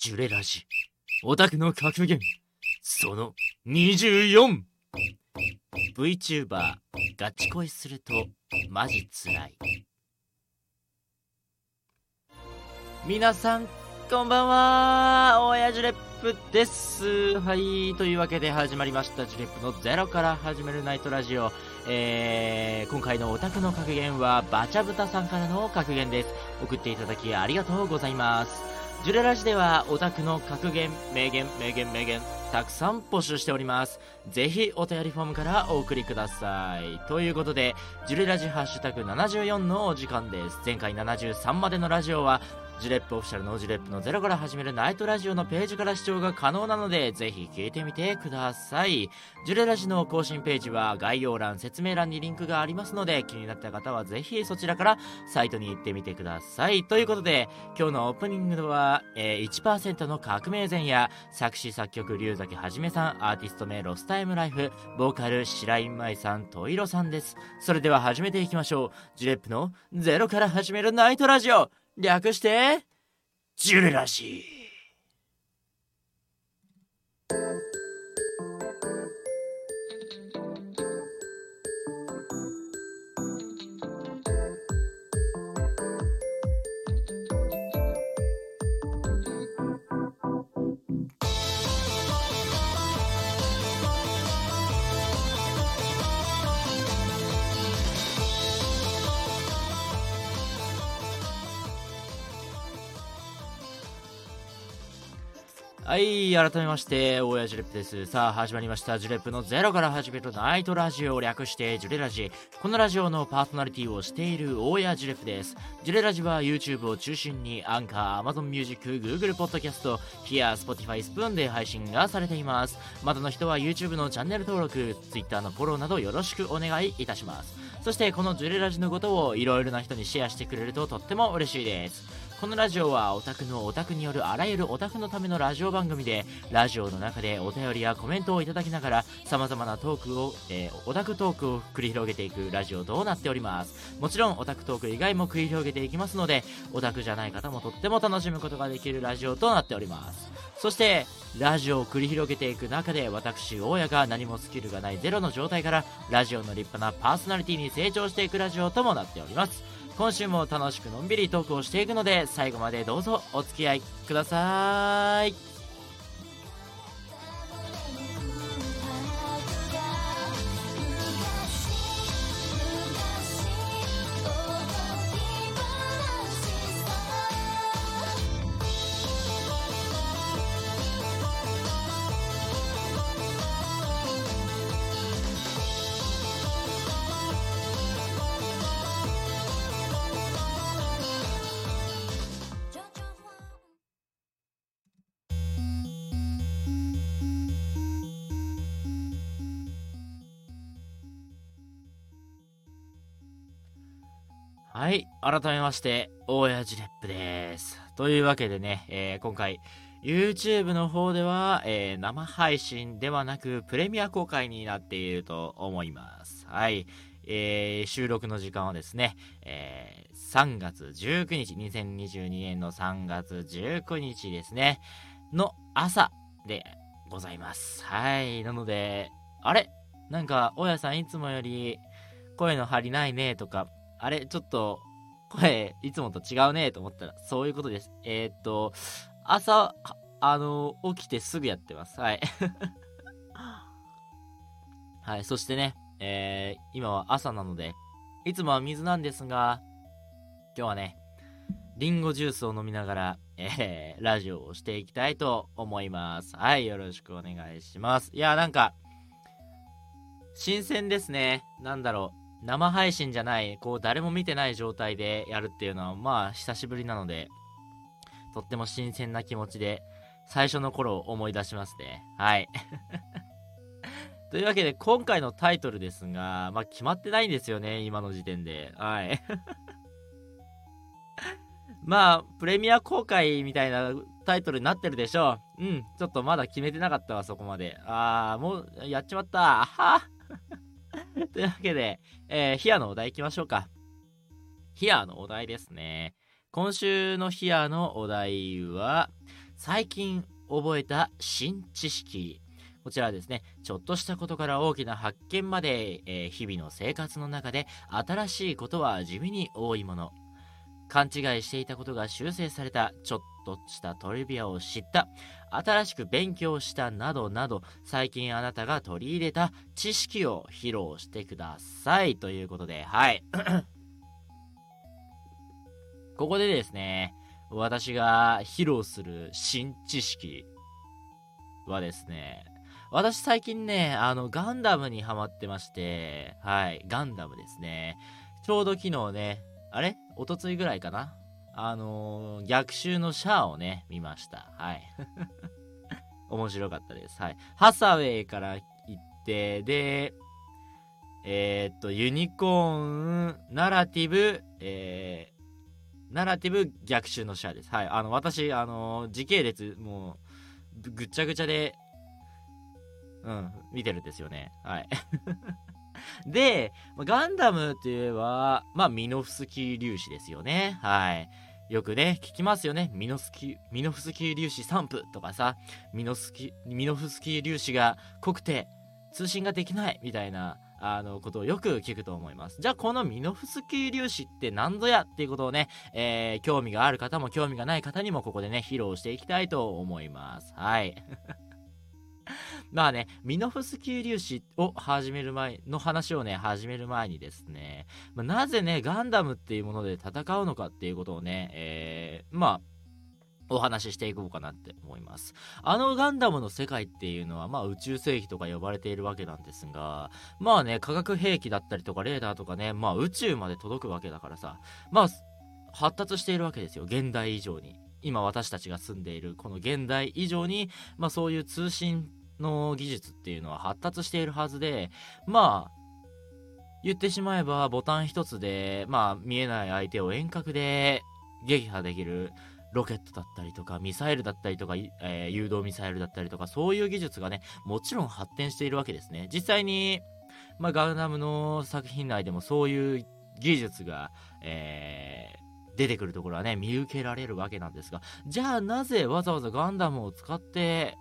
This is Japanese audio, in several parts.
ジュレラジ。オタクの格言その 24VTuber ガチ恋するとマジつらい。皆さんこんばんは。親ジュレップです。はいというわけで始まりました。ジュレップのゼロから始めるナイトラジオ。えー、今回のオタクの格言はバチャブタさんからの格言です。送っていただきありがとうございます。ジュレラジではオタクの格言名言名言名言たくさん募集しております。ぜひお便りフォームからお送りください。ということでジュレラジハッシュタグ74のお時間です。前回73までのラジオはジレップオフィシャルのジレップのゼロから始めるナイトラジオのページから視聴が可能なので、ぜひ聞いてみてください。ジュレラジの更新ページは概要欄、説明欄にリンクがありますので、気になった方はぜひそちらからサイトに行ってみてください。ということで、今日のオープニングは、えー、1%の革命前夜、作詞作曲龍崎はじめさん、アーティスト名ロスタイムライフ、ボーカル白井舞さん、といろさんです。それでは始めていきましょう。ジュレップのゼロから始めるナイトラジオ略して、ジュレラシー。はい、改めまして、大谷ジュレップです。さあ、始まりました。ジュレップのゼロから始めるナイトラジオを略して、ジュレラジ。このラジオのパーソナリティをしている大谷ジュレップです。ジュレラジは YouTube を中心に、アンカー、Amazon Music、Google Podcast、Here、Spotify、 Spoon で配信がされています。まだの人は YouTube のチャンネル登録、Twitter のフォローなどよろしくお願いいたします。そして、このジュレラジのことをいろいろな人にシェアしてくれるととっても嬉しいです。このラジオはオタクのオタクによるあらゆるオタクのためのラジオ番組でラジオの中でお便りやコメントをいただきながら様々なトークを、えー、オタクトークを繰り広げていくラジオとなっております。もちろんオタクトーク以外も繰り広げていきますのでオタクじゃない方もとっても楽しむことができるラジオとなっております。そしてラジオを繰り広げていく中で私大家が何もスキルがないゼロの状態からラジオの立派なパーソナリティに成長していくラジオともなっております。今週も楽しくのんびりトークをしていくので最後までどうぞお付き合いください。はい。改めまして、大谷ジレップです。というわけでね、えー、今回、YouTube の方では、えー、生配信ではなく、プレミア公開になっていると思います。はい。えー、収録の時間はですね、え、3月19日、2022年の3月19日ですね、の朝でございます。はい。なので、あれ？なんか、大家さんいつもより声の張りないねとか、あれ、ちょっと、声、いつもと違うねと思ったら、そういうことです。えー、っと、朝、あの、起きてすぐやってます。はい。はい、そしてね、えー、今は朝なので、いつもは水なんですが、今日はね、リンゴジュースを飲みながら、えー、ラジオをしていきたいと思います。はい、よろしくお願いします。いや、なんか、新鮮ですね。なんだろう。生配信じゃない、こう、誰も見てない状態でやるっていうのは、まあ、久しぶりなので、とっても新鮮な気持ちで、最初の頃を思い出しますね。はい。というわけで、今回のタイトルですが、まあ、決まってないんですよね、今の時点で。はい。まあ、プレミア公開みたいなタイトルになってるでしょう。うん、ちょっとまだ決めてなかったわ、そこまで。あー、もう、やっちまった。はというわけで、えー、ヒアのお題いきましょうか。ヒアのお題ですね。今週のヒアのお題は、最近覚えた新知識。こちらですね、ちょっとしたことから大きな発見まで、えー、日々の生活の中で新しいことは地味に多いもの。勘違いしていたことが修正された、ちょっとしたトリビアを知った、新しく勉強したなどなど、最近あなたが取り入れた知識を披露してください。ということで、はい。ここでですね、私が披露する新知識はですね、私最近ね、あの、ガンダムにハマってまして、はい、ガンダムですね。ちょうど昨日ね、あれ？おとついぐらいかな？あのー、逆襲のシャアをね、見ました。はい。面白かったです。はい。ハサウェイから行って、で、えー、っと、ユニコーン、ナラティブ、えー、ナラティブ逆襲のシャアです。はい。あの、私、あのー、時系列、もう、ぐっちゃぐちゃで、うん、見てるんですよね。はい。で、ガンダムって言えば、まあ、ミノフスキー粒子ですよね。はい。よくね、聞きますよね。ミノスキミノフスキー粒子散布とかさ、ミノスキミノフスキー粒子が濃くて通信ができないみたいな、あの、ことをよく聞くと思います。じゃあ、このミノフスキー粒子って何ぞやっていうことをね、えー、興味がある方も興味がない方にもここでね、披露していきたいと思います。はい。まあね、ミノフスキー粒子を始める前の話をね、始める前にですね、まあ、なぜね、ガンダムっていうもので戦うのかっていうことをね、えー、まあ、お話ししていこうかなって思います。あのガンダムの世界っていうのは、まあ宇宙世紀とか呼ばれているわけなんですが、まあね、化学兵器だったりとかレーダーとかね、まあ宇宙まで届くわけだからさ、まあ発達しているわけですよ、現代以上に。今私たちが住んでいるこの現代以上に、まあそういう通信の技術っていうのは発達しているはずで、まあ、言ってしまえばボタン一つで、まあ、見えない相手を遠隔で撃破できるロケットだったりとか、ミサイルだったりとか、えー、誘導ミサイルだったりとか、そういう技術がね、もちろん発展しているわけですね。実際に、まあ、ガンダムの作品内でもそういう技術が、えー、出てくるところはね、見受けられるわけなんですが、じゃあなぜわざわざガンダムを使って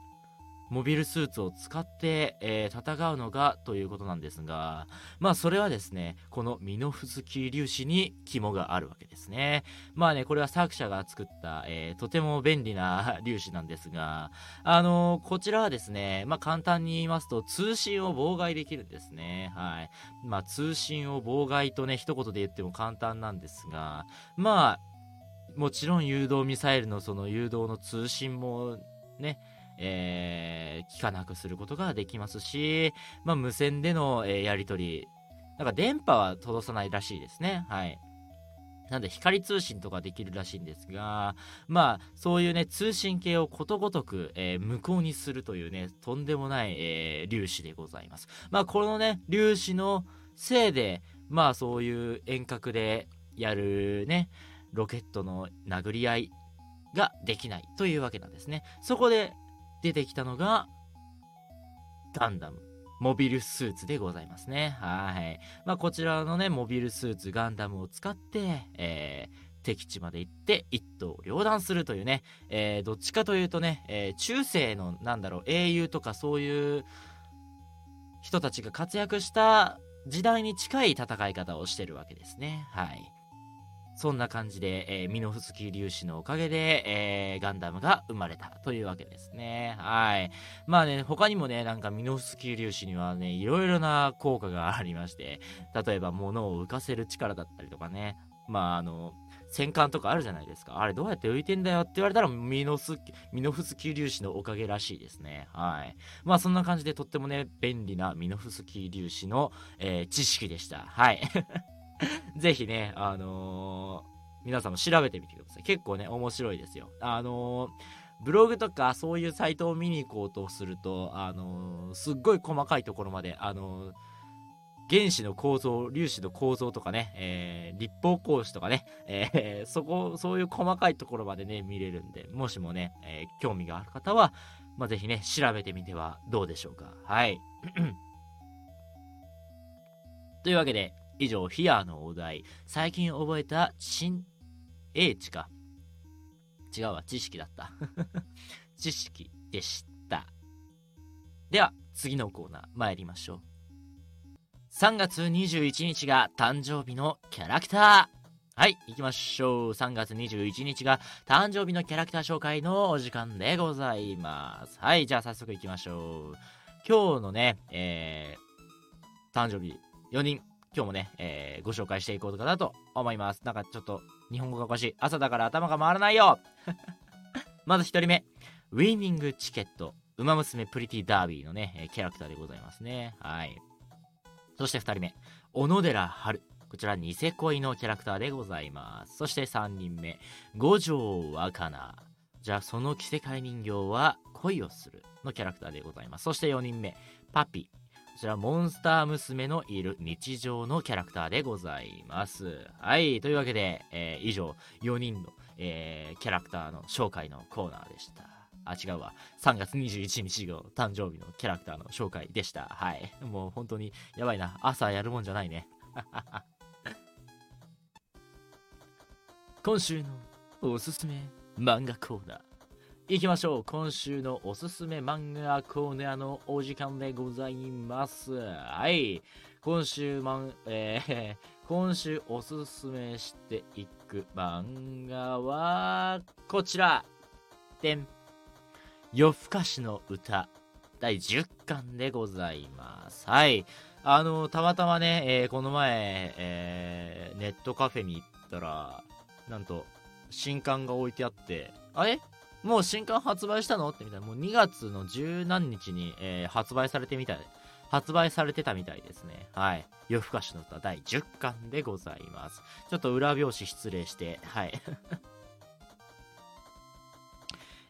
モビルスーツを使って、えー、戦うのかということなんですが、まあそれはですね、このミノフスキー粒子に肝があるわけですね。まあね、これは作者が作った、えー、とても便利な粒子なんですが、あのー、こちらはですね、まあ簡単に言いますと通信を妨害できるんですね。はい。まあ通信を妨害とね、一言で言っても簡単なんですが、まあ、もちろん誘導ミサイルのその誘導の通信もね、えー、聞かなくすることができますし、まあ、無線での、えー、やり取り、なんか電波は届さないらしいですね。はい。なんで光通信とかできるらしいんですが、まあ、そういうね、通信系をことごとく、えー、無効にするというね、とんでもない、えー、粒子でございます。まあ、このね、粒子のせいで、まあ、そういう遠隔でやるね、ロケットの殴り合いができないというわけなんですね。そこで、出てきたのが、ガンダム。モビルスーツでございますね。はい。まあ、こちらのね、モビルスーツ、ガンダムを使って、えー、敵地まで行って一刀両断するというね、えー、どっちかというとね、えー、中世のなんだろう英雄とかそういう人たちが活躍した時代に近い戦い方をしてるわけですね。はい。そんな感じで、えー、ミノフスキー粒子のおかげで、えー、ガンダムが生まれたというわけですね。はい。まあね、他にもね、なんかミノフスキー粒子にはね、いろいろな効果がありまして、例えば物を浮かせる力だったりとかね、まああの、戦艦とかあるじゃないですか。あれどうやって浮いてんだよって言われたらミノス、ミノフスキー粒子のおかげらしいですね。はい。まあそんな感じでとってもね、便利なミノフスキー粒子の、えー、知識でした。はい。ぜひね、あのー、皆さんも調べてみてください。結構ね、面白いですよ。あのー、ブログとかそういうサイトを見に行こうとすると、あのー、すっごい細かいところまで、あの原子の構造、粒子の構造とかね、えー、立方格子とかね、えー、そこ、そういう細かいところまでね、見れるんで、もしもね、えー、興味がある方は、まあ、ぜひね、調べてみてはどうでしょうか。はい。というわけで、以上、ヒアのお題。最近覚えた新英知か。違うわ、知識だった。知識でした。では、次のコーナー参りましょう。3月21日が誕生日のキャラクター。はい、行きましょう。3月21日が誕生日のキャラクター紹介のお時間でございます。はい、じゃあ早速行きましょう。今日のね、えー、誕生日4人、今日もね、えー、ご紹介していこうかなと思います。なんかちょっと日本語がおかしい。朝だから頭が回らないよ まず1人目、ウィーニングチケット、ウマ娘プリティダービーのね、キャラクターでございますね。はい。そして2人目、小野寺春。こちら、ニセ恋のキャラクターでございます。そして3人目、五条若菜。じゃあ、その着せ替え人形は恋をするのキャラクターでございます。そして4人目、パピ。こちら、モンスター娘のいる日常のキャラクターでございます。はい。というわけで、えー以上、4人の、えーキャラクターの紹介のコーナーでした。あ、違うわ。3月21日の誕生日のキャラクターの紹介でした。はい。もう本当にやばいな。朝やるもんじゃないね。今週のおすすめ漫画コーナー。行きましょう。今週のおすすめ漫画コーナーのお時間でございます。はい。今週マン、えー今週おすすめしていく漫画は、こちら。でん。夜更かしの歌第10巻でございます。はい。あの、たまたまね、えーこの前、えーネットカフェに行ったら、なんと、新刊が置いてあって、あれ？もう新刊発売したの？ってみたいな。もう2月の十何日に、えー発売されてみたい。発売されてたみたいですね。はい。夜更かしの歌第10巻でございます。ちょっと裏表紙失礼して、はい。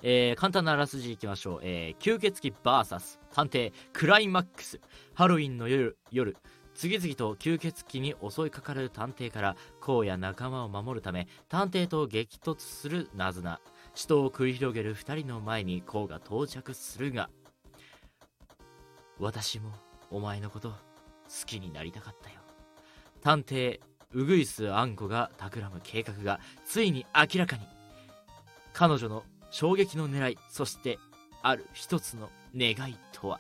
えー簡単なあらすじいきましょう。えー吸血鬼 VS 探偵クライマックス。ハロウィンの夜、夜、次々と吸血鬼に襲いかかる探偵から、コウや仲間を守るため、探偵と激突するナズナ。死闘を繰り広げる二人の前にコウが到着するが、私もお前のこと好きになりたかったよ。探偵、ウグイス・アンコが企む計画がついに明らかに。彼女の衝撃の狙い、そしてある一つの願いとは？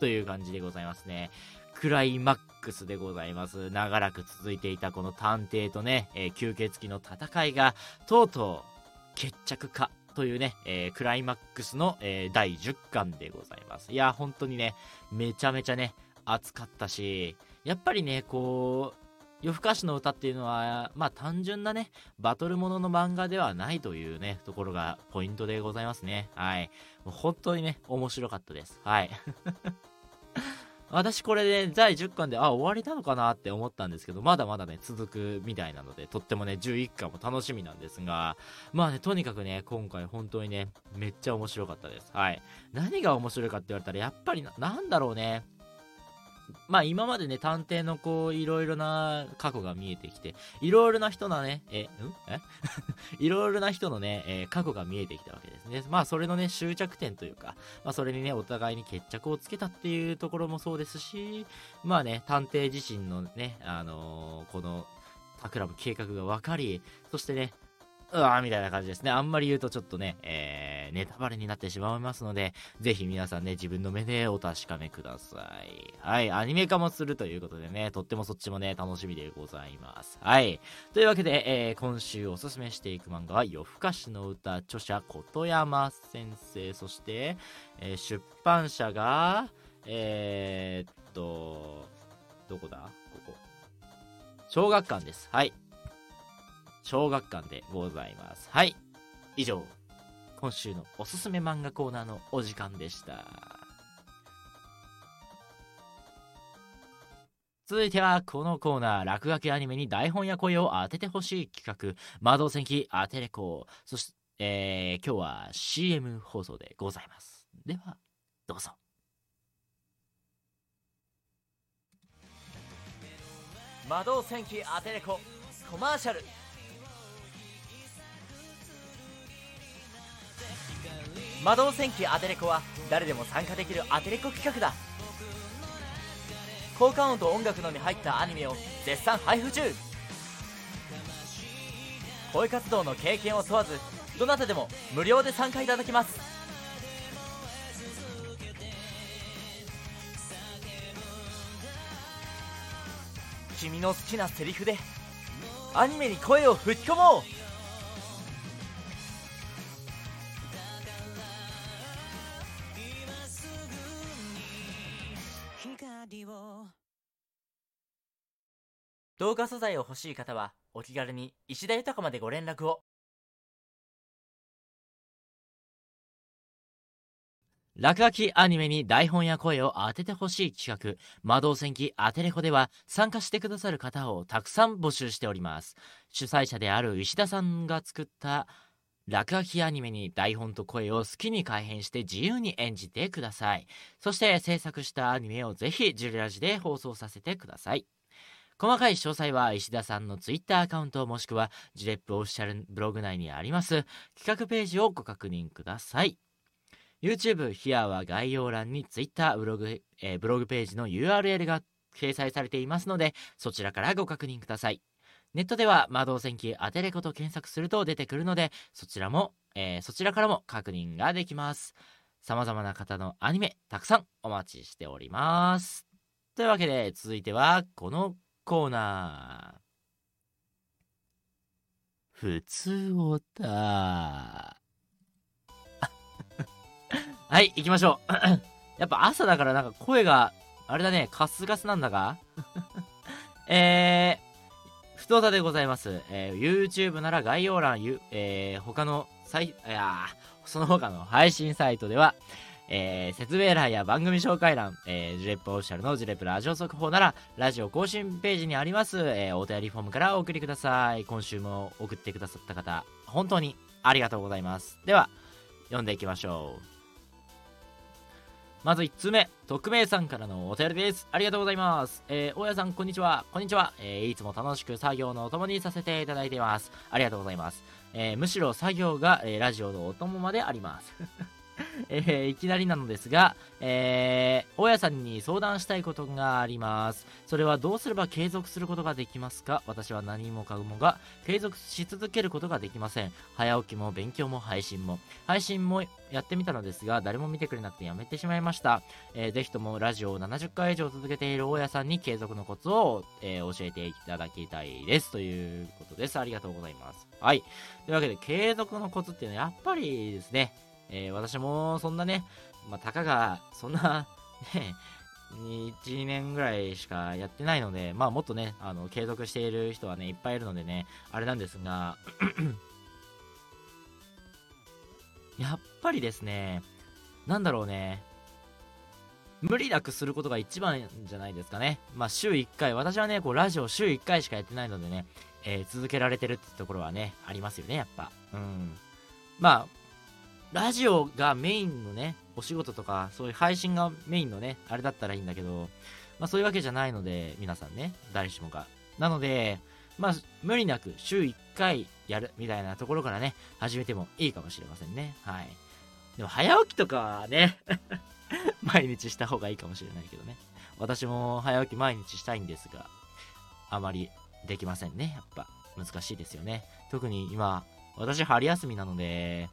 という感じでございますね。クライマックスでございます。長らく続いていたこの探偵とね、えー吸血鬼の戦いが、とうとう決着かというね、えークライマックスの、えー第10巻でございます。いや、本当にね、めちゃめちゃね、熱かったし、やっぱりね、こう、夜更かしの歌っていうのは、まあ単純なね、バトルものの漫画ではないというね、ところがポイントでございますね。はい。もう本当にね、面白かったです。はい。私これで第10巻で、あ、終わりなのかなって思ったんですけど、まだまだね、続くみたいなので、とってもね、11巻も楽しみなんですが、まあね、とにかくね、今回本当にね、めっちゃ面白かったです。はい。何が面白いかって言われたら、やっぱりな、なんだろうね。まあ今までね、探偵のこう、いろいろな過去が見えてきて、いろいろな人のね、え、ん？え？いろいろな人のね、えー過去が見えてきたわけですね。まあそれのね、終着点というか、まあそれにね、お互いに決着をつけたっていうところもそうですし、まあね、探偵自身のね、あのーこの、企む計画が分かり、そしてね、うわーみたいな感じですね。あんまり言うとちょっとね、えー、ネタバレになってしまいますので、ぜひ皆さんね、自分の目でお確かめください。はい、アニメ化もするということでね、とってもそっちもね、楽しみでございます。はい。というわけで、えー今週おすすめしていく漫画は、夜更かしの歌、著者、琴山先生、そして、えー出版社が、えー、っと、どこだ？ここ。小学館です。はい。小学館でございます。はい。以上、今週のおすすめ漫画コーナーのお時間でした。続いてはこのコーナー落書きアニメに台本や声を当ててほしい企画魔導戦記アテレコそして、えー今日は CM 放送でございますではどうぞ魔導戦記アテレココマーシャル魔導戦記アテレコは誰でも参加できるアテレコ企画だ。効果音と音楽のみ入ったアニメを絶賛配布中。声活動の経験を問わずどなたでも無料で参加いただけます。君の好きなセリフでアニメに声を吹き込もう。動画素材を欲しい方はお気軽に石田豊までご連絡を落書きアニメに台本や声を当ててほしい企画、魔導戦記アテレコでは参加してくださる方をたくさん募集しております。主催者である石田さんが作った落書きアニメに台本と声を好きに改変して自由に演じてください。そして制作したアニメをぜひジュレラジで放送させてください。細かい詳細は石田さんのツイッターアカウントもしくはジレップオフィシャルブログ内にあります企画ページをご確認ください。YouTube、ヒアは概要欄に Twitter、ブログ、えー、ブログページの URL が掲載されていますので、そちらからご確認ください。ネットでは魔導戦記アテレコと検索すると出てくるので、そちらも、えー、そちらからも確認ができます。様々な方のアニメ、たくさんお待ちしております。というわけで、続いては、このコーナー。普通おた。はい、行きましょう。やっぱ朝だからなんか声が、あれだね、カスガスなんだが えー、太田でございます。えー、YouTube なら概要欄、ゆえー、他のサイ、いやその他の配信サイトでは、えー、説明欄や番組紹介欄、えー、ジュレップオフィシャルのジュレップラジオ速報なら、ラジオ更新ページにあります、えー、お便りフォームからお送りください。今週も送ってくださった方、本当にありがとうございます。では、読んでいきましょう。まず1つ目、匿名さんからのお便りです。ありがとうございます。えー、大家さん、こんにちは。こんにちは。えー、いつも楽しく作業のお供にさせていただいています。ありがとうございます。えー、むしろ作業が、えー、ラジオのお供まであります。えー、いきなりなのですが、えー、大家さんに相談したいことがあります。それはどうすれば継続することができますか？私は何もかもが継続し続けることができません。早起きも勉強も配信も。配信もやってみたのですが、誰も見てくれなくてやめてしまいました。えー、ぜひともラジオを70回以上続けている大家さんに継続のコツを、えー、教えていただきたいです。ということです。ありがとうございます。はい。というわけで、継続のコツっていうのはやっぱりですね、えー、私もそんなね、まあ、たかが、そんな、ね、1年ぐらいしかやってないので、まあもっとね、あの、継続している人はね、いっぱいいるのでね、あれなんですが、やっぱりですね、なんだろうね、無理なくすることが一番じゃないですかね。まあ週1回、私はね、こうラジオ週1回しかやってないのでね、えー、続けられてるってところはね、ありますよね、やっぱ。うん。まあ、ラジオがメインのね、お仕事とか、そういう配信がメインのね、あれだったらいいんだけど、まあそういうわけじゃないので、皆さんね、誰しもが。なので、まあ、無理なく週1回やるみたいなところからね、始めてもいいかもしれませんね。はい。でも早起きとかはね、毎日した方がいいかもしれないけどね。私も早起き毎日したいんですが、あまりできませんね。やっぱ難しいですよね。特に今、私春休みなので、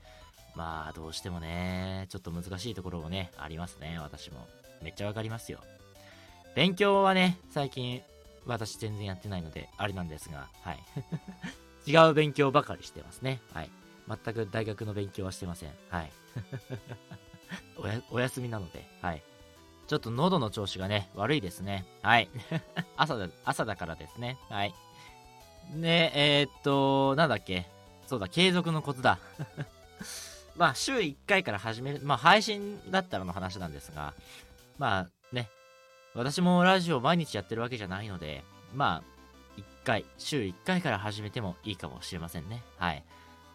まあどうしてもね、ちょっと難しいところもね、ありますね。私も。めっちゃわかりますよ。勉強はね、最近私全然やってないので、あれなんですが、はい。違う勉強ばかりしてますね。はい。全く大学の勉強はしてません。はい。おや、お休みなので、はい。ちょっと喉の調子がね、悪いですね。はい。朝だ、朝だからですね。はい。で、えー、っと、なんだっけ？そうだ、継続のコツだ。まあ、週1回から始める、まあ、配信だったらの話なんですが、まあ、ね、私もラジオ毎日やってるわけじゃないので、まあ、1回、週1回から始めてもいいかもしれませんね。はい。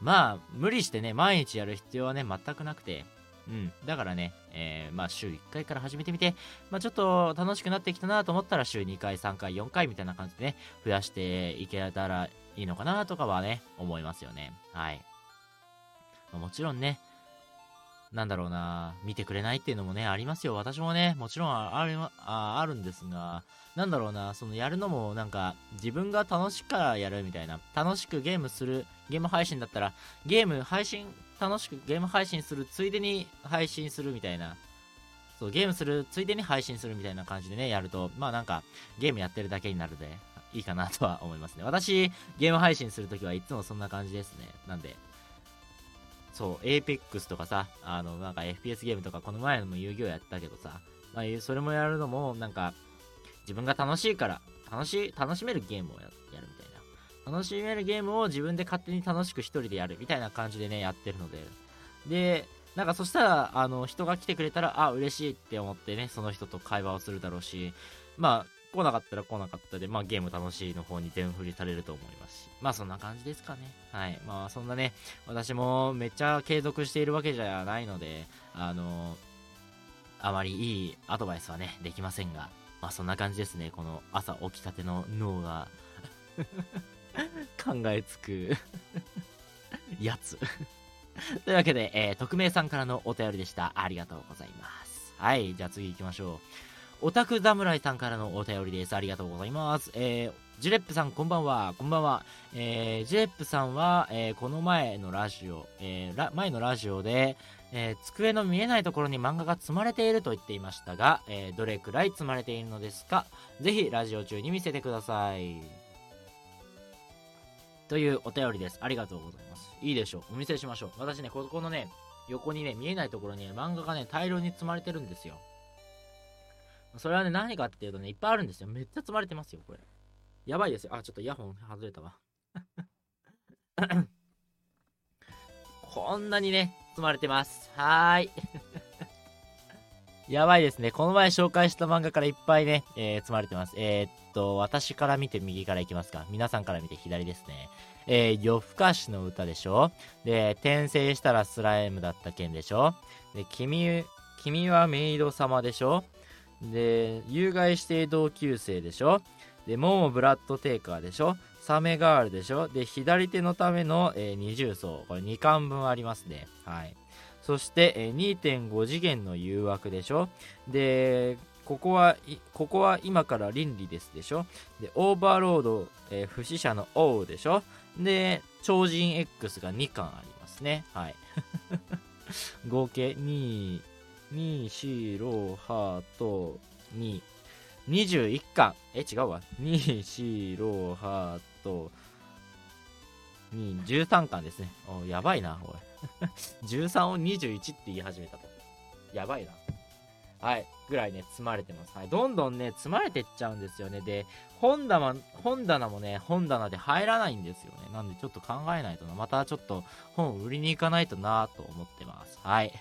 まあ、無理してね、毎日やる必要はね、全くなくて、うん。だからね、えー、まあ、週1回から始めてみて、まあ、ちょっと楽しくなってきたなと思ったら、週2回、3回、4回みたいな感じでね、増やしていけたらいいのかなとかはね、思いますよね。はい。もちろんね、なんだろうな、見てくれないっていうのもね、ありますよ。私もね、もちろんあるああるんですが、なんだろうな、そのやるのもなんか、自分が楽しくからやるみたいな、楽しくゲームする、ゲーム配信だったら、ゲーム配信、楽しくゲーム配信するついでに配信するみたいな、そう、ゲームするついでに配信するみたいな感じでね、やると、まあなんか、ゲームやってるだけになるで、いいかなとは思いますね。私、ゲーム配信するときはいつもそんな感じですね。なんで、そう、Apex とかさ、あの、なんか FPS ゲームとか、この前も遊戯王やったけどさ、まあ、それもやるのも、なんか、自分が楽しいから、楽し、楽しめるゲームをやるみたいな。楽しめるゲームを自分で勝手に楽しく一人でやるみたいな感じでね、やってるので。で、なんかそしたら、あの、人が来てくれたら、あ、嬉しいって思ってね、その人と会話をするだろうし、まあ、来なかったら来なかったで、まあゲーム楽しいの方に全振りされると思いますし、まあそんな感じですかね。はい。まあそんなね、私もめっちゃ継続しているわけじゃないので、あの、あまりいいアドバイスはね、できませんが、まあそんな感じですね。この朝起きたての脳が 考えつく やつ というわけで、えー、匿名さんからのお便りでした。ありがとうございます。はい、じゃあ次行きましょう。オタク侍さんからのお便りです。ありがとうございます。えー、ジュレップさん、こんばんは。こんばんは。えー、ジュレップさんは、えー、この前のラジオ、えー、前のラジオで、え、机の見えないところに漫画が積まれていると言っていましたが、え、どれくらい積まれているのですか？ぜひラジオ中に見せてください。というお便りです。ありがとうございます。いいでしょう。お見せしましょう。私ね、ここのね、横にね、見えないところに、漫画がね、大量に積まれてるんですよ。それはね、何かっていうとね、いっぱいあるんですよ。めっちゃ積まれてますよ、これ。やばいですよ。あ、ちょっとイヤホン外れたわ。こんなにね、積まれてます。はーい。やばいですね。この前紹介した漫画からいっぱいね、えー、積まれてます。えー、っと、私から見て右からいきますか。皆さんから見て左ですね。えー、夜更かしの歌でしょで、転生したらスライムだった件でしょで、君、君はメイド様でしょで、有害指定同級生でしょ？で、モモブラッドテイカーでしょ？サメガールでしょ？で、左手のための、えー、二重奏。これ2巻分ありますね。はい。そして、えー、2.5次元の誘惑でしょ？で、ここは、ここは今から倫理ですでしょ？で、オーバーロード、えー、不死者の王でしょ？で、超人 X が2巻ありますね。はい。合計2、2、4、6、8と2、21巻。え、違うわ。2、4、6、8と2、13巻ですね。おやばいな、おい。13を21って言い始めたと。やばいな。はい。ぐらいね、積まれてます。はい。どんどんね、積まれてっちゃうんですよね。で、本棚、本棚もね、本棚で入らないんですよね。なんでちょっと考えないとな。またちょっと本売りに行かないとなと思ってます。はい。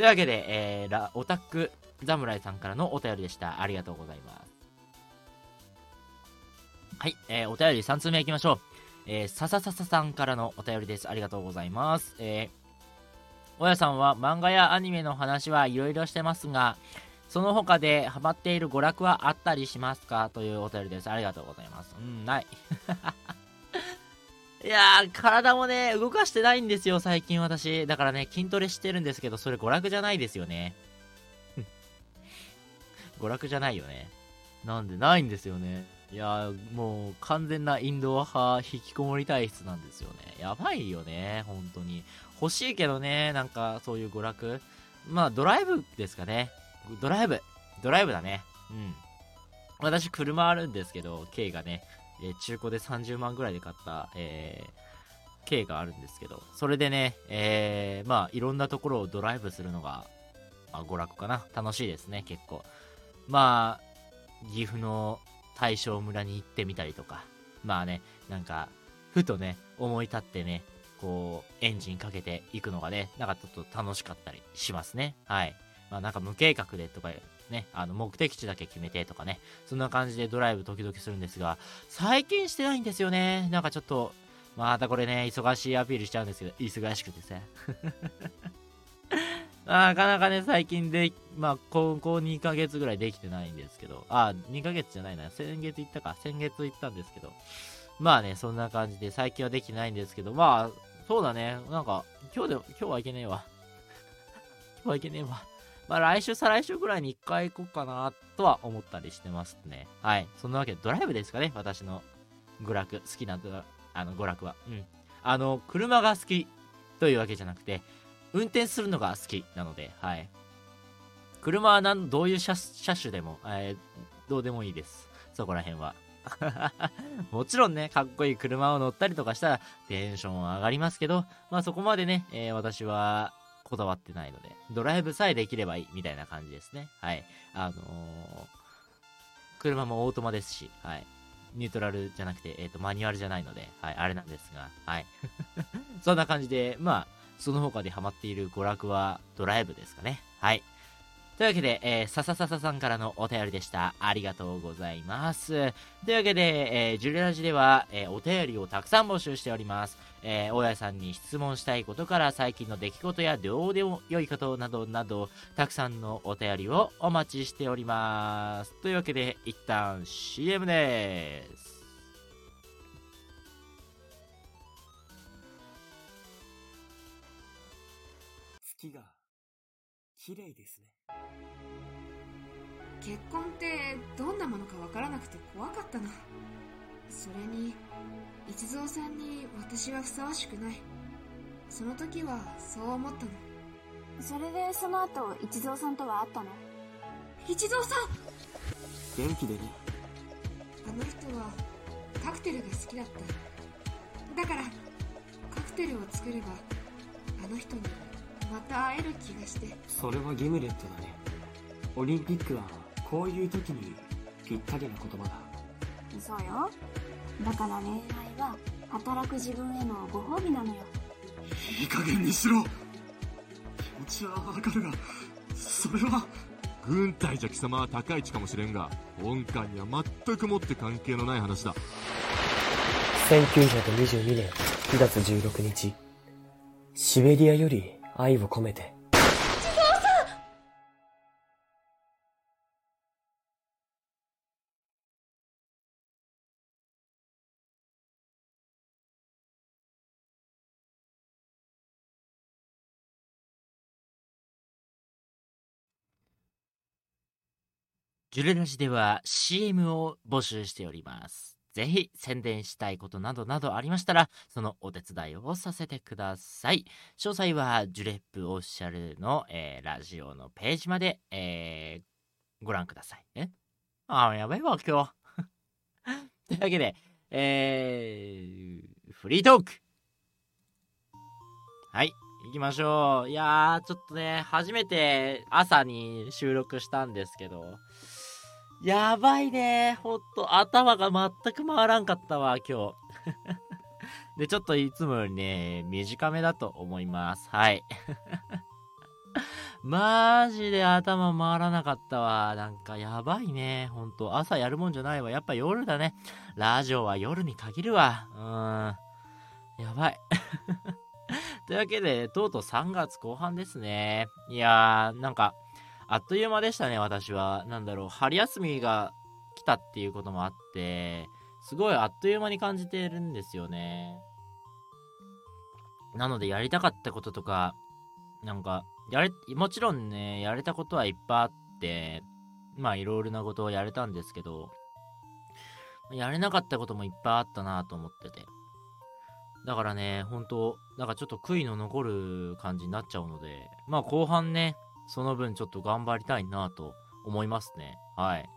というわけで、えー、ラ、オタク侍さんからのお便りでした。ありがとうございます。はい、えー、お便り3通目いきましょう。えー、さささささんからのお便りです。ありがとうございます。えー、親さんは漫画やアニメの話はいろいろしてますが、その他でハマっている娯楽はあったりしますか？というお便りです。ありがとうございます。うん、ない。いやー、体もね、動かしてないんですよ、最近私。だからね、筋トレしてるんですけど、それ娯楽じゃないですよね。娯楽じゃないよね。なんで、ないんですよね。いやー、もう完全なインドア派、引きこもり体質なんですよね。やばいよね、本当に。欲しいけどね、なんかそういう娯楽。まあ、ドライブですかね。ドライブ。ドライブだね。うん。私、車あるんですけど、K がね、え中古で30万ぐらいで買った、えー、K があるんですけど、それでね、えー、まあ、いろんなところをドライブするのが、まあ、娯楽かな。楽しいですね、結構。まあ、岐阜の大正村に行ってみたりとか、まあね、なんか、ふとね、思い立ってね、こう、エンジンかけていくのがね、なんかちょっと楽しかったりしますね。はい。まあなんか無計画でとかね、あの、目的地だけ決めてとかね、そんな感じでドライブ時々するんですが、最近してないんですよね。なんかちょっと、またこれね、忙しいアピールしちゃうんですけど、忙しくてさ。なかなかね、最近で、まあ、高校2ヶ月ぐらいできてないんですけど、あ、2ヶ月じゃないな、先月行ったか、先月行ったんですけど、まあね、そんな感じで、最近はできてないんですけど、まあ、そうだね。なんか、今日で、今日はいけねえわ。今日はいけねえわ。まあ来週、再来週ぐらいに一回行こうかな、とは思ったりしてますね。はい。そんなわけで、ドライブですかね。私の娯楽、好きなあの娯楽は。うん。あの、車が好きというわけじゃなくて、運転するのが好きなので、はい。車は何どういう車車種でも、えー、どうでもいいです。そこら辺は。もちろんね、かっこいい車を乗ったりとかしたらテンション上がりますけど、まあそこまでね、えー、私はこだわってないので、ドライブさえできればいいみたいな感じですね。はい。あのー、車もオートマですし、はい。ニュートラルじゃなくて、えっ、ー、と、マニュアルじゃないので、はい、あれなんですが、はい。そんな感じで、まあ、その他でハマっている娯楽はドライブですかね。はい。というわけで、えー、さささささんからのお便りでした。ありがとうございます。というわけで、えー、ジュレラジでは、えー、お便りをたくさん募集しております。えー、大家さんに質問したいことから最近の出来事やどうでも良いことなどなど、たくさんのお便りをお待ちしております。というわけで、一旦 CM です。月が綺麗ですね。結婚ってどんなものかわからなくて怖かったの。それに、一蔵さんに私はふさわしくない。その時はそう思ったの。それでその後、一蔵さんとは会ったの？一蔵さん元気でね。あの人はカクテルが好きだった。だから、カクテルを作れば、あの人にまた会える気がして。それはギムレットだね。オリンピックはこういう時にぴったりな言葉だ。そうよ。だから恋愛は働く自分へのご褒美なのよ。いい加減にしろ。気持ちはわかるがそれは。軍隊じゃ貴様は高い位置かもしれんが本官には全くもって関係のない話だ。1922年9月16日シベリアより愛を込めてジュレラジでは CM を募集しております。ぜひ宣伝したいことなどなどありましたら、そのお手伝いをさせてください。詳細はジュレップオフィシャルの、えー、ラジオのページまで、えー、ご覧ください。えああ、やばいわ、今日。というわけで、えー、フリートークはい、行きましょう。いやー、ちょっとね、初めて朝に収録したんですけど、やばいね。ほんと、頭が全く回らんかったわ、今日。で、ちょっといつもよりね、短めだと思います。はい。マジで頭回らなかったわ。なんかやばいね。ほんと、朝やるもんじゃないわ。やっぱ夜だね。ラジオは夜に限るわ。うーん。やばい。というわけで、とうとう3月後半ですね。いやー、なんか、あっという間でしたね、私は。なんだろう、春休みが来たっていうこともあって、すごいあっという間に感じてるんですよね。なので、やりたかったこととか、なんか、やれ、もちろんね、やれたことはいっぱいあって、まあ、いろいろなことをやれたんですけど、やれなかったこともいっぱいあったなと思ってて。だからね、本当なんかちょっと悔いの残る感じになっちゃうので、まあ後半ね、その分ちょっと頑張りたいなと思いますね。はい。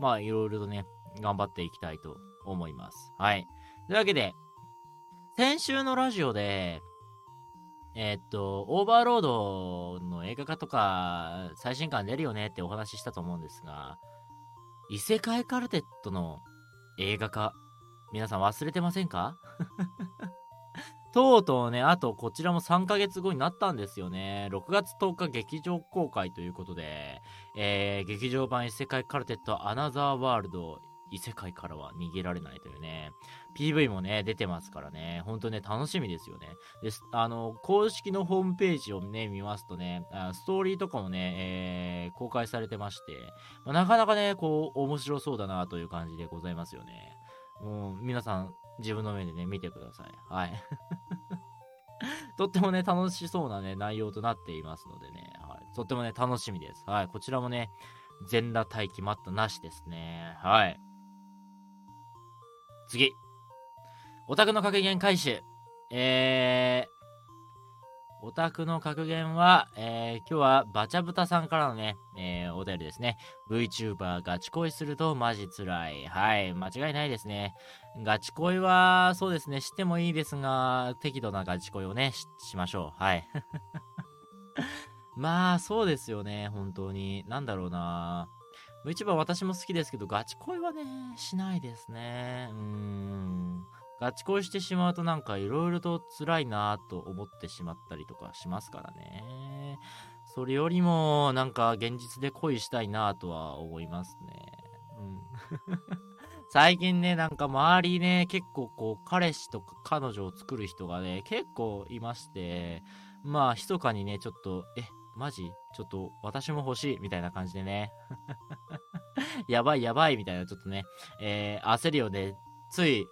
まあ、いろいろとね、頑張っていきたいと思います。はい。というわけで、先週のラジオで、えー、っと、オーバーロードの映画化とか、最新刊出るよねってお話ししたと思うんですが、異世界カルテットの映画化、皆さん忘れてませんか？とうとうね、あとこちらも3ヶ月後になったんですよね。6月10日劇場公開ということで、えー、劇場版異世界カルテットアナザーワールド異世界からは逃げられないというね、PV もね、出てますからね、ほんとね、楽しみですよね。で、あの、公式のホームページをね、見ますとね、あストーリーとかもね、えー、公開されてまして、まあ、なかなかね、こう、面白そうだなという感じでございますよね。もう、皆さん、自分の目でね、見てください。はい。とってもね、楽しそうなね、内容となっていますのでね、はい、とってもね、楽しみです。はい、こちらもね、全裸待機待ったなしですね。はい。次。オタクの格言回収。えー、オタクの格言は、えー、今日はバチャブタさんからのね、えー、お便りですね。VTuber ガチ恋するとマジ辛い。はい、間違いないですね。ガチ恋は、そうですね、してもいいですが、適度なガチ恋をね、ししましょう。はい。まあ、そうですよね、本当に。なんだろうな VTuber 私も好きですけど、ガチ恋はね、しないですね。うーん。ガチ恋してしまうとなんか色々と辛いなぁと思ってしまったりとかしますからね。それよりもなんか現実で恋したいなぁとは思いますね。うん。最近ね、なんか周りね、結構こう彼氏とか彼女を作る人がね、結構いまして、まあ密かにね、ちょっと、え、マジ？ちょっと私も欲しいみたいな感じでね。やばいやばいみたいなちょっとね、えー、焦りをね、つい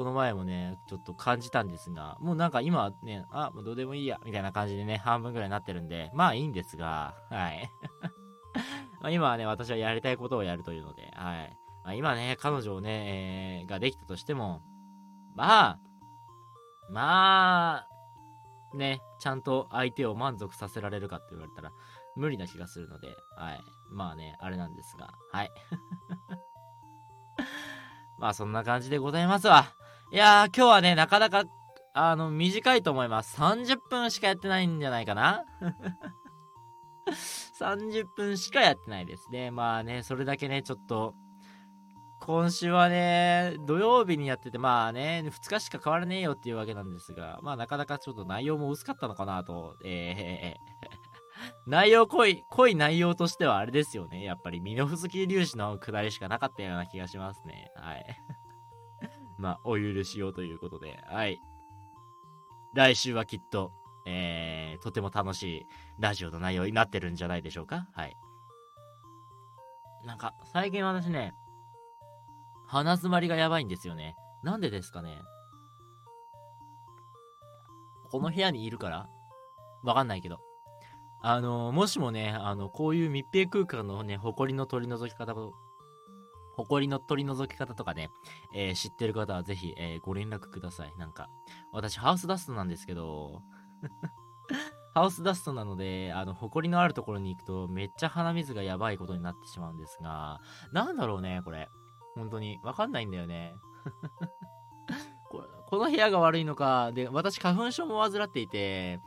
この前もね、ちょっと感じたんですが、もうなんか今ね、あ、もうどうでもいいや、みたいな感じでね、半分ぐらいになってるんで、まあいいんですが、はい。ま今はね、私はやりたいことをやるというので、はい。まあ、今ね、彼女をね、えー、ができたとしても、まあ、まあ、ね、ちゃんと相手を満足させられるかって言われたら、無理な気がするので、はい。まあね、あれなんですが、はい。まあそんな感じでございますわ。いやー、今日はね、なかなか、あの、短いと思います。30分しかやってないんじゃないかな 30分しかやってないですね。まあね、それだけね、ちょっと、今週はね、土曜日にやってて、まあね、2日しか変わらねえよっていうわけなんですが、まあなかなかちょっと内容も薄かったのかなと、えー、内容濃い、濃い内容としてはあれですよね。やっぱり、ミノフスキ粒子の下りしかなかったような気がしますね。はい。まあ、お許しをということで、はい。来週はきっと、えー、とても楽しいラジオの内容になってるんじゃないでしょうか？はい。なんか、最近私ね、鼻詰まりがやばいんですよね。なんでですかね？この部屋にいるから？わかんないけど。あの、もしもね、あの、こういう密閉空間のね、埃の取り除き方、埃の取り除き方とかね、えー、知ってる方はぜひ、えー、ご連絡ください。なんか、私、ハウスダストなんですけど、ハウスダストなので、あの、埃のあるところに行くと、めっちゃ鼻水がやばいことになってしまうんですが、なんだろうね、これ。本当に。わかんないんだよね。この部屋が悪いのか、で、私、花粉症も患っていて、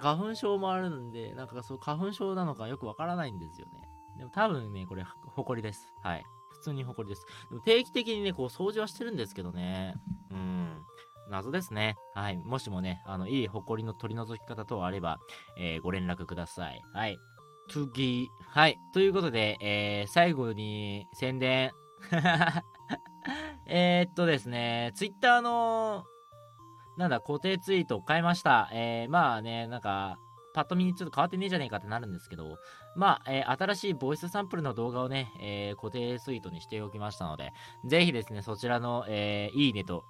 花粉症もあるんで、なんかそう、花粉症なのかよくわからないんですよね。でも多分ね、これ、ホコリです。はい。普通にホコリです。でも定期的にね、こう、掃除はしてるんですけどね。うん。謎ですね。はい。もしもね、あの、いいホコリの取り除き方等あれば、えー、ご連絡ください。はい。次。はい。ということで、えー、最後に宣伝。えっとですね、ツイッターのなんだ、固定ツイートを変えました。えー、まあね、なんか、パッと見にちょっと変わってねえじゃねえかってなるんですけど、まあ、えー、新しいボイスサンプルの動画をね、えー、固定ツイートにしておきましたので、ぜひですね、そちらの、えー、いいねと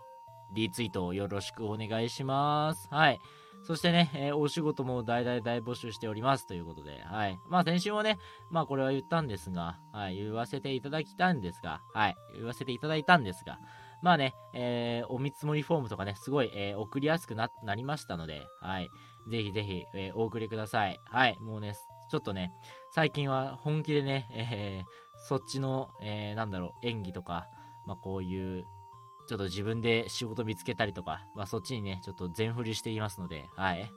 リツイートをよろしくお願いします。はい。そしてね、えー、お仕事も大々大募集しておりますということで、はい。まあ先週もね、まあこれは言ったんですが、はい、言わせていただきたんですが、はい、言わせていただいたんですが、まあね、えー、お見積もりフォームとかね、すごい、えー、送りやすくなりましたので、はい。ぜひぜひ、えー、お送りください。はい。もうね、ちょっとね、最近は本気でね、えー、そっちの、えー、なんだろう、演技とか、まあこういう、ちょっと自分で仕事見つけたりとか、まあそっちにね、ちょっと全振りしていますので、はい。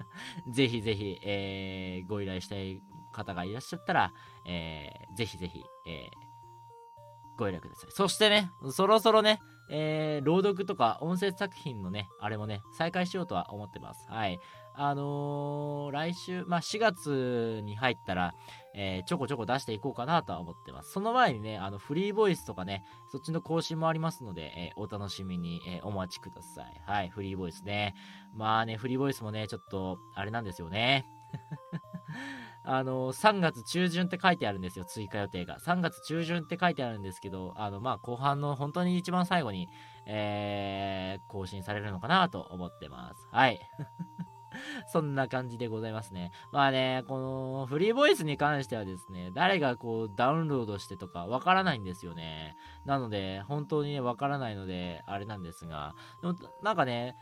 ぜひぜひ、えー、ご依頼したい方がいらっしゃったら、えー、ぜひぜひ、えー、ご連絡ください。そしてね、そろそろね、えー、朗読とか音声作品のね、あれもね、再開しようとは思ってます。はい。あのー、来週、まあ、4月に入ったら、えー、ちょこちょこ出していこうかなとは思ってます。その前にね、あの、フリーボイスとかね、そっちの更新もありますので、えー、お楽しみに、えお待ちください。はい、フリーボイスね。まあね、フリーボイスもね、ちょっと、あれなんですよね。あの、3月中旬って書いてあるんですよ、追加予定が。3月中旬って書いてあるんですけど、あの、まあ、後半の本当に一番最後に、えー、更新されるのかなと思ってます。はい。そんな感じでございますね。まあね、このフリーボイスに関してはですね、誰がこうダウンロードしてとかわからないんですよね。なので、本当にね、わからないので、あれなんですが、なんかね、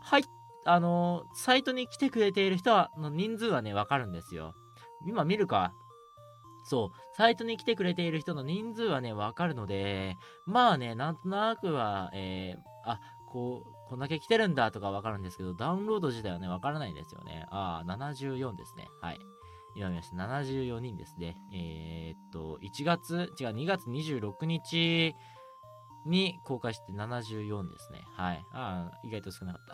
はい、あの、サイトに来てくれている人はの人数はね、わかるんですよ。今見るか。そう、サイトに来てくれている人の人数はね、わかるので、まあね、なんとなくは、えー、あ、こう、こんだけ来てるんだとかわかるんですけど、ダウンロード自体はね、わからないんですよね。ああ、74ですね。はい。今見ました。74人ですね。えー、っと、1月、違う、2月26日に公開して74ですね。はい。ああ、意外と少なかっ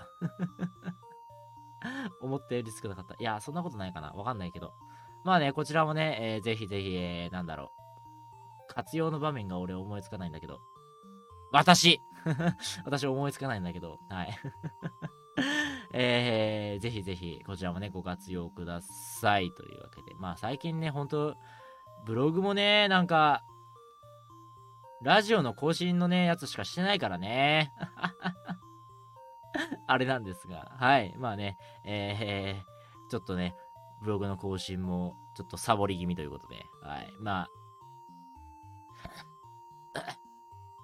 た。思ったより少なかった。いや、そんなことないかな。わかんないけど。まあね、こちらもね、えー、ぜひぜひ、えー、なんだろう。活用の場面が俺思いつかないんだけど。私 私思いつかないんだけど、はい。えー、ぜひぜひ、こちらもね、ご活用ください。というわけで。まあ最近ね、ほんと、ブログもね、なんか、ラジオの更新のね、やつしかしてないからね。あれなんですが、はい。まあね、えー、ちょっとね、ブログの更新も、ちょっとサボり気味ということで、はい。まあ、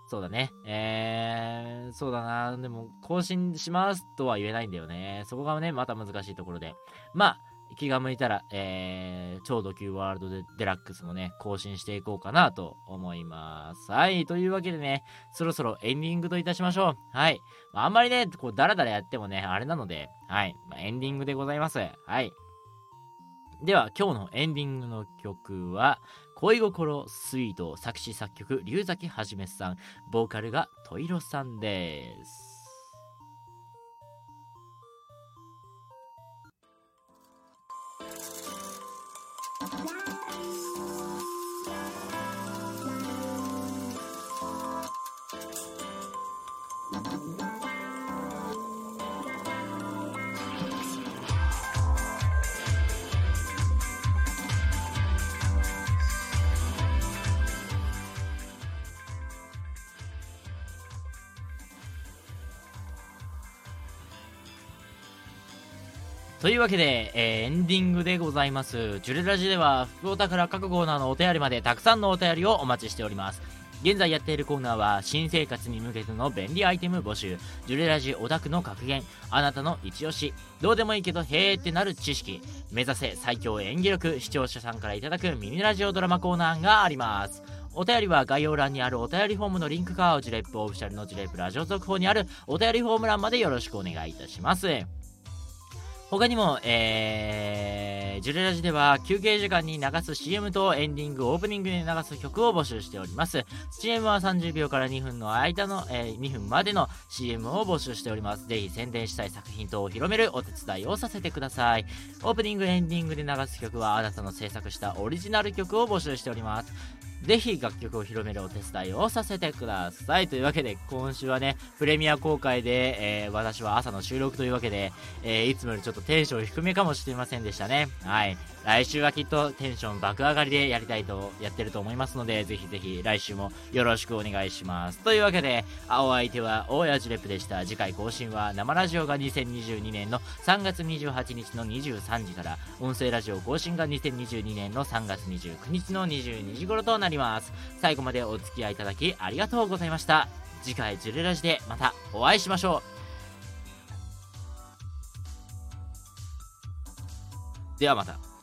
そうだね。えー、そうだな。でも、更新しますとは言えないんだよね。そこがね、また難しいところで。まあ、気が向いたら、えー、超ド級ワールドでデラックスもね、更新していこうかなと思います。はい。というわけでね、そろそろエンディングといたしましょう。はい。あ、あんまりね、こう、ダラダラやってもね、あれなので、はい。まあ、エンディングでございます。はい。では、今日のエンディングの曲は、恋心スイート作詞作曲龍崎はじめさん。ボーカルがトイロさんです。というわけで、えー、エンディングでございます。ジュレラジでは、福岡から各コーナーのお便りまでたくさんのお便りをお待ちしております。現在やっているコーナーは、新生活に向けての便利アイテム募集、ジュレラジオタクの格言、あなたの一押し、どうでもいいけど、へーってなる知識、目指せ最強演技力、視聴者さんからいただくミニラジオドラマコーナーがあります。お便りは概要欄にあるお便りフォームのリンクか、ジュレップオフィシャルのジュレップラジオ続報にあるお便りフォーム欄までよろしくお願いいたします。他にも、えー、ジュレラジでは休憩時間に流す CM とエンディング、オープニングに流す曲を募集しております。CM は30秒から2分の間の、えー、2分までの CM を募集しております。ぜひ宣伝したい作品等を広めるお手伝いをさせてください。オープニング、エンディングで流す曲はあなたの制作したオリジナル曲を募集しております。ぜひ楽曲を広めるお手伝いをさせてください。というわけで、今週はね、プレミア公開で、えー、私は朝の収録というわけで、えー、いつもよりちょっとテンション低めかもしれませんでしたね。はい。来週はきっとテンション爆上がりでやりたいとやってると思いますので、ぜひぜひ来週もよろしくお願いします。というわけで、お相手は大谷ジレップでした。次回更新は生ラジオが2022年の3月28日の23時から、音声ラジオ更新が2022年の3月29日の22時頃となります。最後までお付き合いいただきありがとうございました。次回ジュレラジでまたお会いしましょう。ではまた。